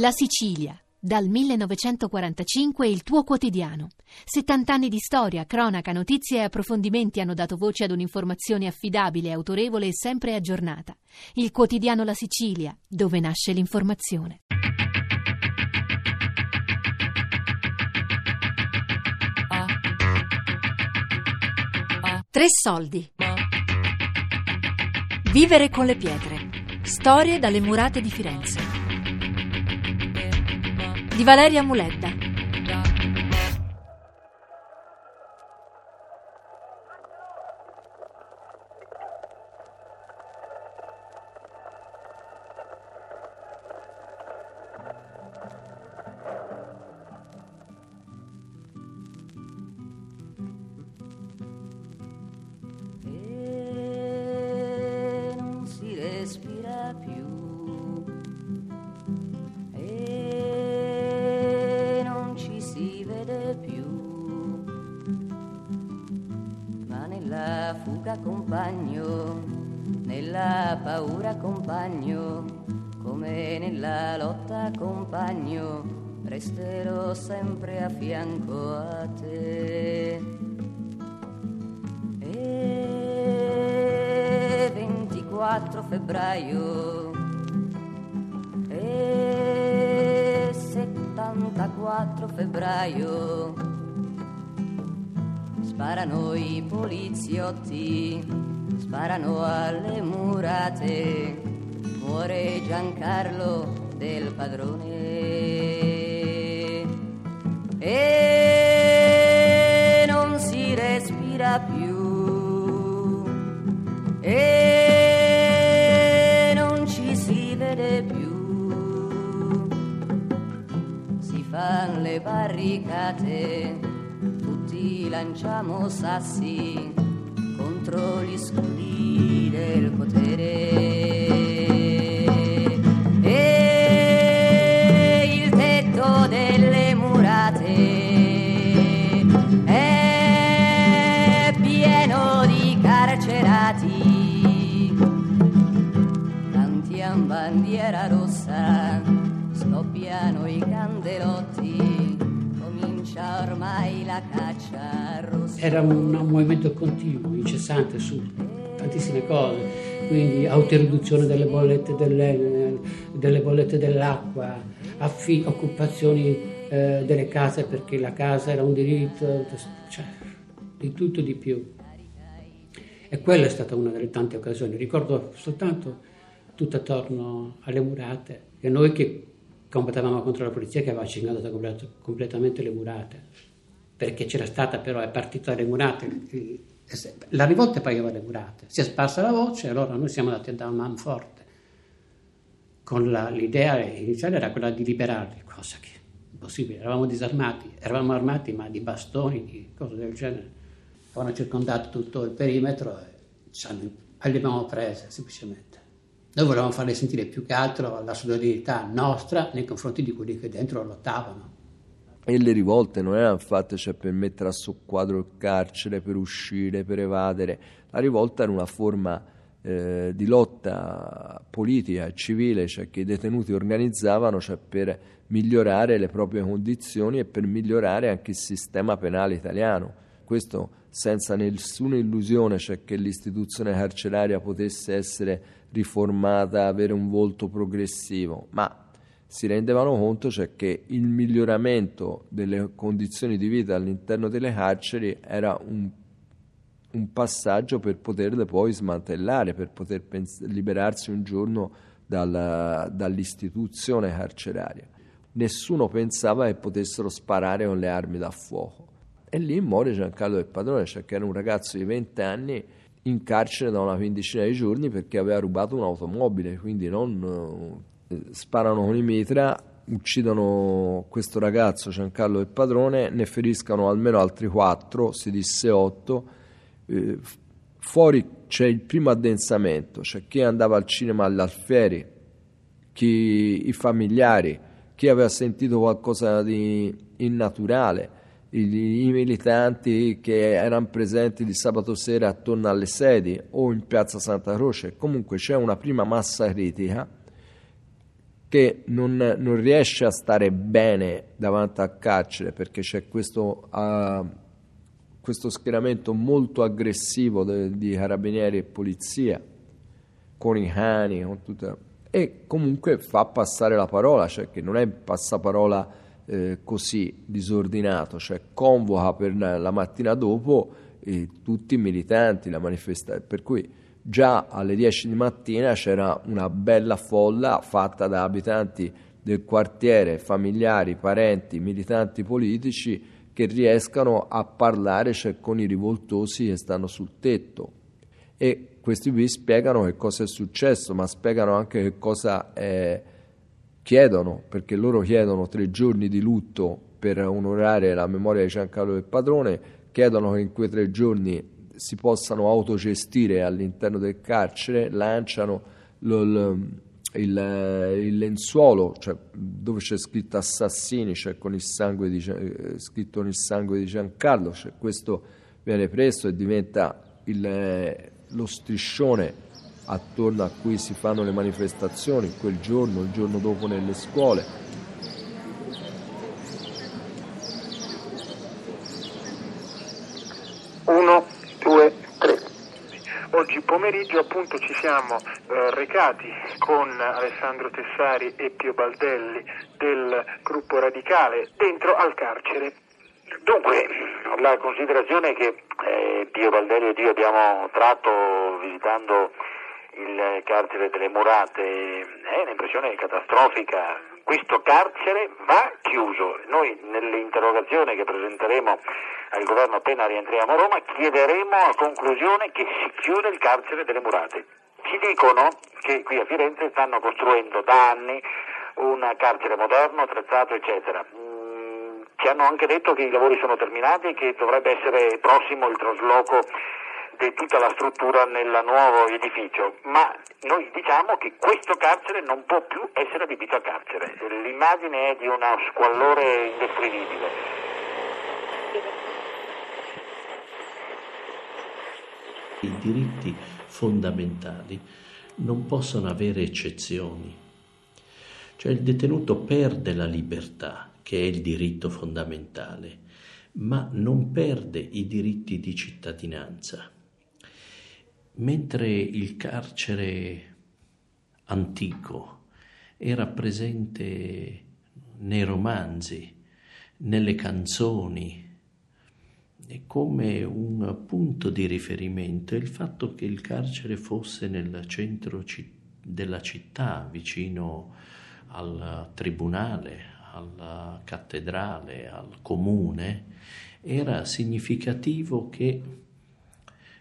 La Sicilia, dal 1945 il tuo quotidiano. 70 anni di storia, cronaca, notizie e approfondimenti hanno dato voce ad un'informazione affidabile, autorevole e sempre aggiornata. Il quotidiano La Sicilia, dove nasce l'informazione. Tre soldi. Vivere con le pietre. Storie dalle murate di Firenze di Valeria Muledda. Fuga compagno, nella paura compagno, come nella lotta compagno, resterò sempre a fianco a te. E 24 febbraio e 74 febbraio Sparano i poliziotti, sparano alle murate, muore Giancarlo del padrone. E non si respira più. E non ci si vede più. Si fanno le barricate tutti lanciamo sassi contro gli scudi del potere. E il tetto delle murate è pieno di carcerati, tanti a bandiera rossa scoppiano i candelotti Era un, un movimento continuo, incessante su tantissime cose, quindi autoriduzione delle bollette, delle, delle bollette dell'acqua, affi- occupazioni eh, delle case perché la casa era un diritto, cioè, di tutto di più. E quella è stata una delle tante occasioni. Ricordo soltanto tutto attorno alle murate, e noi che combattavamo contro la polizia che aveva cingato completamente le murate, perché c'era stata però, è partita dalle murate, la rivolta pagava le murate, si è sparsa la voce e allora noi siamo andati a dare una mano forte, con la, l'idea iniziale era quella di liberarli, cosa che impossibile, eravamo disarmati, eravamo armati ma di bastoni, di cose del genere, avevano circondato tutto il perimetro e li abbiamo prese semplicemente. Noi volevamo farle sentire più che altro la solidarietà nostra nei confronti di quelli che dentro lottavano. E le rivolte non erano fatte cioè, per mettere a soqquadro il carcere, per uscire, per evadere. La rivolta era una forma eh, di lotta politica e civile cioè, che i detenuti organizzavano cioè, per migliorare le proprie condizioni e per migliorare anche il sistema penale italiano. Questo senza nessuna illusione cioè, che l'istituzione carceraria potesse essere riformata, avere un volto progressivo, ma si rendevano conto cioè, che il miglioramento delle condizioni di vita all'interno delle carceri era un, un passaggio per poterle poi smantellare, per poter pens- liberarsi un giorno dalla, dall'istituzione carceraria. Nessuno pensava che potessero sparare con le armi da fuoco. E lì muore Giancarlo del Padrone, cioè che era un ragazzo di 20 anni in carcere da una quindicina di giorni perché aveva rubato un'automobile, quindi non eh, sparano con i mitra, uccidono questo ragazzo Giancarlo del Padrone, ne feriscano almeno altri quattro, si disse otto. Eh, fuori c'è il primo addensamento, cioè chi andava al cinema all'Alfieri, chi, i familiari, chi aveva sentito qualcosa di innaturale i, militanti che erano presenti di sabato sera attorno alle sedi o in piazza Santa Croce, comunque c'è una prima massa critica che non, non, riesce a stare bene davanti al carcere perché c'è questo, uh, questo schieramento molto aggressivo de, di carabinieri e polizia con i cani con tutta, e comunque fa passare la parola, cioè che non è passaparola eh, così disordinato, cioè convoca per la mattina dopo eh, tutti i militanti, la manifestazione, per cui già alle 10 di mattina c'era una bella folla fatta da abitanti del quartiere, familiari, parenti, militanti politici che riescano a parlare cioè, con i rivoltosi che stanno sul tetto. E questi qui spiegano che cosa è successo, ma spiegano anche che cosa eh, chiedono, perché loro chiedono tre giorni di lutto per onorare la memoria di Giancarlo del Padrone, chiedono che in quei tre giorni si possano autogestire all'interno del carcere, lanciano lo, lo, il, il, lenzuolo, cioè dove c'è scritto assassini, cioè con il sangue di, eh, scritto con il sangue di Giancarlo, cioè questo viene preso e diventa il, lo striscione attorno a cui si fanno le manifestazioni quel giorno, il giorno dopo nelle scuole pomeriggio appunto ci siamo eh, recati con Alessandro Tessari e Pio Baldelli del gruppo radicale dentro al carcere. Dunque, la considerazione che eh, Pio Baldelli ed io abbiamo tratto visitando il carcere delle Murate è un'impressione catastrofica. Questo carcere va chiuso. Noi nell'interrogazione che presenteremo al governo appena rientriamo a Roma chiederemo a conclusione che si chiude il carcere delle Murate. Ci dicono che qui a Firenze stanno costruendo da anni un carcere moderno, attrezzato, eccetera. Mm, ci hanno anche detto che i lavori sono terminati e che dovrebbe essere prossimo il trasloco di tutta la struttura nel nuovo edificio, ma noi diciamo che questo carcere non può più essere adibito a carcere. L'immagine è di uno squallore indescrivibile. I diritti fondamentali non possono avere eccezioni. Cioè il detenuto perde la libertà, che è il diritto fondamentale, ma non perde i diritti di cittadinanza. Mentre il carcere antico era presente nei romanzi, nelle canzoni, e come un punto di riferimento il fatto che il carcere fosse nel centro della città, vicino al tribunale, alla cattedrale, al comune, era significativo che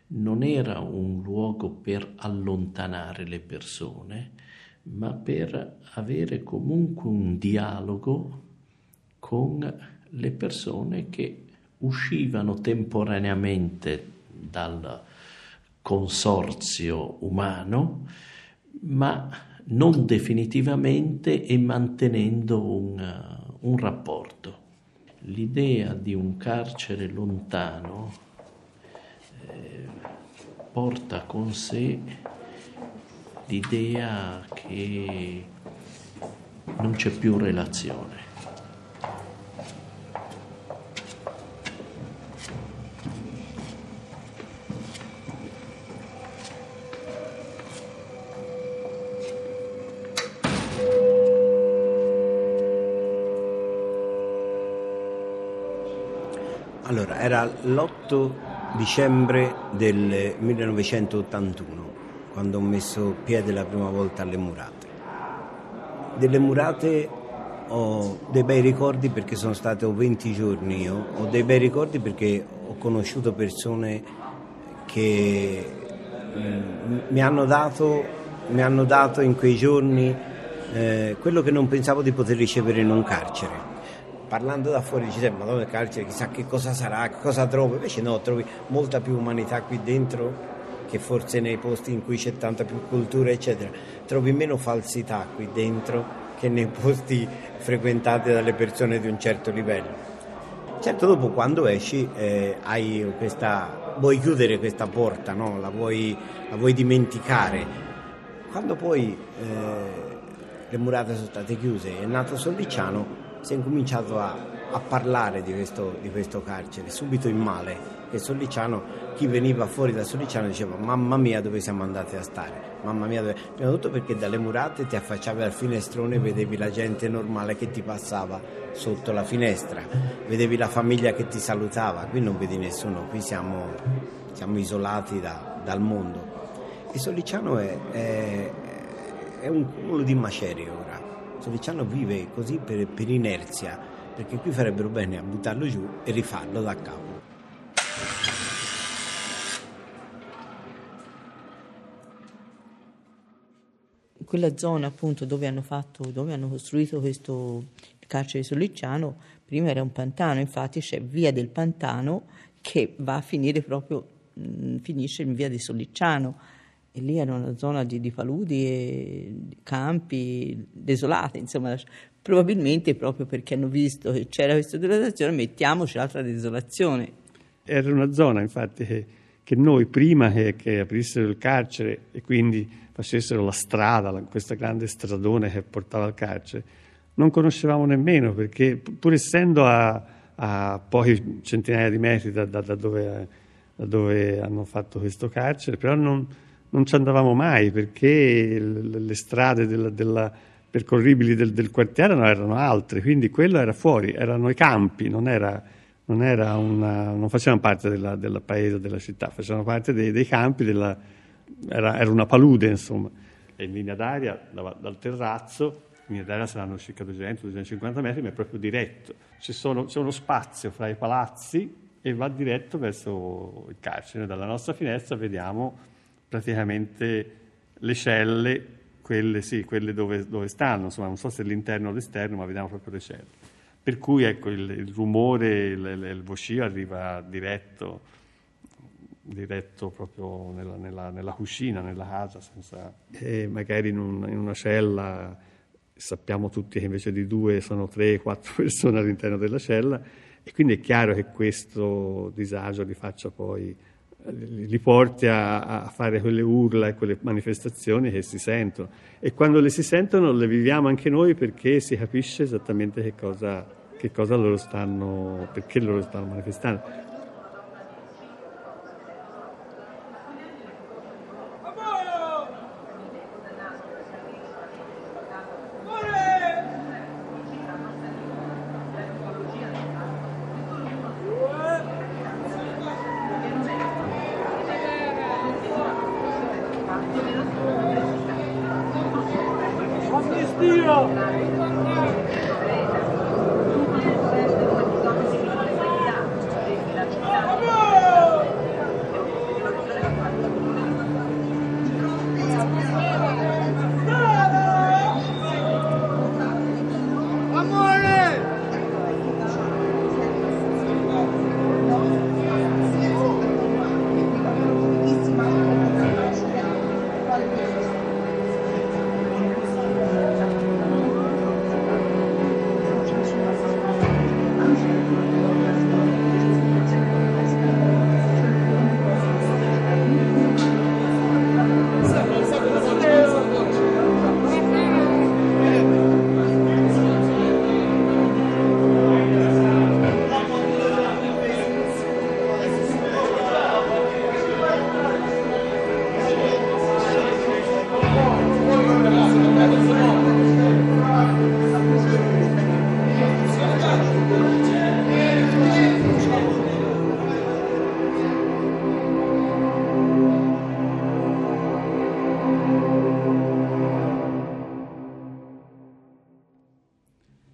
non era un luogo per allontanare le persone, ma per avere comunque un dialogo con le persone che uscivano temporaneamente dal consorzio umano, ma non definitivamente e mantenendo un, un rapporto. L'idea di un carcere lontano porta con sé l'idea che non c'è più relazione. Allora, era l'8 dicembre del 1981, quando ho messo piede la prima volta alle murate. Delle murate ho dei bei ricordi perché sono stato 20 giorni io, ho dei bei ricordi perché ho conosciuto persone che mm, mi hanno dato, mi hanno dato in quei giorni eh, quello che non pensavo di poter ricevere in un carcere parlando da fuori dici madonna il carcere chissà che cosa sarà, cosa trovo invece no, trovi molta più umanità qui dentro che forse nei posti in cui c'è tanta più cultura eccetera. Trovi meno falsità qui dentro che nei posti frequentati dalle persone di un certo livello. Certo dopo quando esci eh, hai questa vuoi chiudere questa porta no? la, vuoi, la vuoi dimenticare. Quando poi eh, le murate sono state chiuse, è nato Sollicciano, si è incominciato a, a parlare di questo, di questo, carcere, subito in male, che Sollicciano, chi veniva fuori da Sollicciano diceva mamma mia dove siamo andati a stare, mamma mia dove... Prima di tutto perché dalle murate ti affacciavi al finestrone e vedevi la gente normale che ti passava sotto la finestra, vedevi la famiglia che ti salutava, qui non vedi nessuno, qui siamo, siamo isolati da, dal mondo. E Sollicciano è, è, è un cumulo di macerie ora Soliciano vive così per, per inerzia, perché qui farebbero bene a buttarlo giù e rifarlo da capo. Quella zona appunto dove hanno, fatto, dove hanno costruito questo carcere Sollicciano, prima era un pantano, infatti c'è via del pantano che va a finire proprio, mh, finisce in via di Sollicciano e lì era una zona di, di paludi e campi desolati, insomma, probabilmente proprio perché hanno visto che c'era questa desolazione, mettiamoci l'altra desolazione. Era una zona, infatti, che, che noi prima che, che, aprissero il carcere e quindi facessero la strada, la, questa grande stradone che portava al carcere, non conoscevamo nemmeno, perché pur essendo a, a pochi centinaia di metri da, da, da, dove, da dove hanno fatto questo carcere, però non non ci andavamo mai perché le strade della, della percorribili del, del, quartiere erano altre, quindi quello era fuori, erano i campi, non, era, non, era una, non facevano parte della, della, paese, della città, facevano parte dei, dei campi, della, era, era, una palude insomma. E in linea d'aria da, dal terrazzo, in linea d'aria saranno circa 200-250 metri, ma è proprio diretto. Sono, c'è uno spazio fra i palazzi e va diretto verso il carcere. Dalla nostra finestra vediamo praticamente le celle, quelle, sì, quelle dove, dove, stanno, insomma, non so se l'interno o l'esterno, ma vediamo proprio le celle. Per cui ecco, il, il rumore, il, il, vocio arriva diretto, diretto proprio nella, nella, nella, cucina, nella casa, senza... e magari in, un, in una cella sappiamo tutti che invece di due sono tre, quattro persone all'interno della cella e quindi è chiaro che questo disagio li faccia poi li porti a, a, fare quelle urla e quelle manifestazioni che si sentono e quando le si sentono le viviamo anche noi perché si capisce esattamente che cosa, che cosa loro stanno, perché loro stanno manifestando.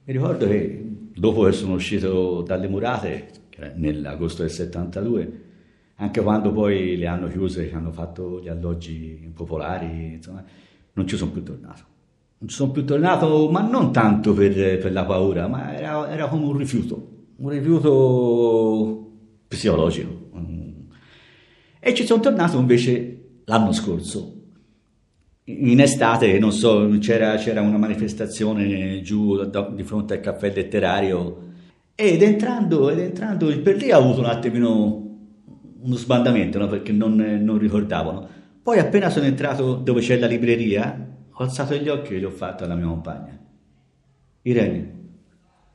Dopo che sono uscito dalle murate, nell'agosto del 72, anche quando poi le hanno chiuse, che hanno fatto gli alloggi popolari, insomma, non ci sono più tornato. Non ci sono più tornato, ma non tanto per, per la paura, ma era, era, come un rifiuto, un rifiuto psicologico. E ci sono tornato invece l'anno scorso, in estate, non so, c'era, c'era una manifestazione giù da, di fronte al caffè letterario ed entrando, ed entrando per lì ha avuto un attimino uno sbandamento no? perché non, non ricordavano. Poi appena sono entrato dove c'è la libreria, ho alzato gli occhi e gli ho fatto alla mia compagna. Irene,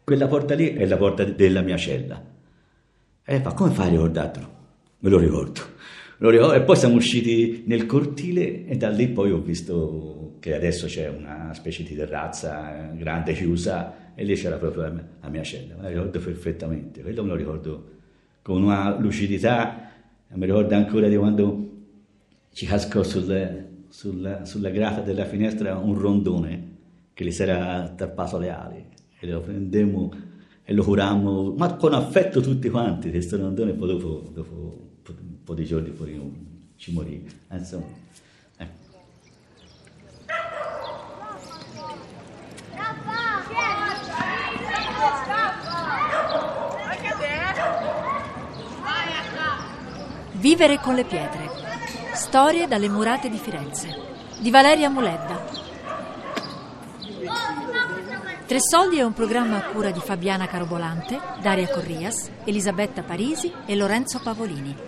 quella porta lì è la porta della mia cella. E lei fa, come fai a ricordartelo? Me lo ricordo. E poi siamo usciti nel cortile e da lì poi ho visto che adesso c'è una specie di terrazza grande chiusa e lì c'era proprio la mia, la mia cella. Me la ricordo perfettamente. Quello me lo ricordo con una lucidità. Mi ricordo ancora di quando ci cascò sul, sul, sulla grata della finestra un rondone che gli si era tappato le ali e lo prendemmo e lo curammo, ma con affetto tutti quanti, questo rondone, poi dopo, dopo po' di giorni poi ci morì. Insomma, ecco. Vivere con le pietre. Storie dalle murate di Firenze. Di Valeria Muledda. Tre Soldi è un programma a cura di Fabiana Carobolante, Daria Corrias, Elisabetta Parisi e Lorenzo Pavolini.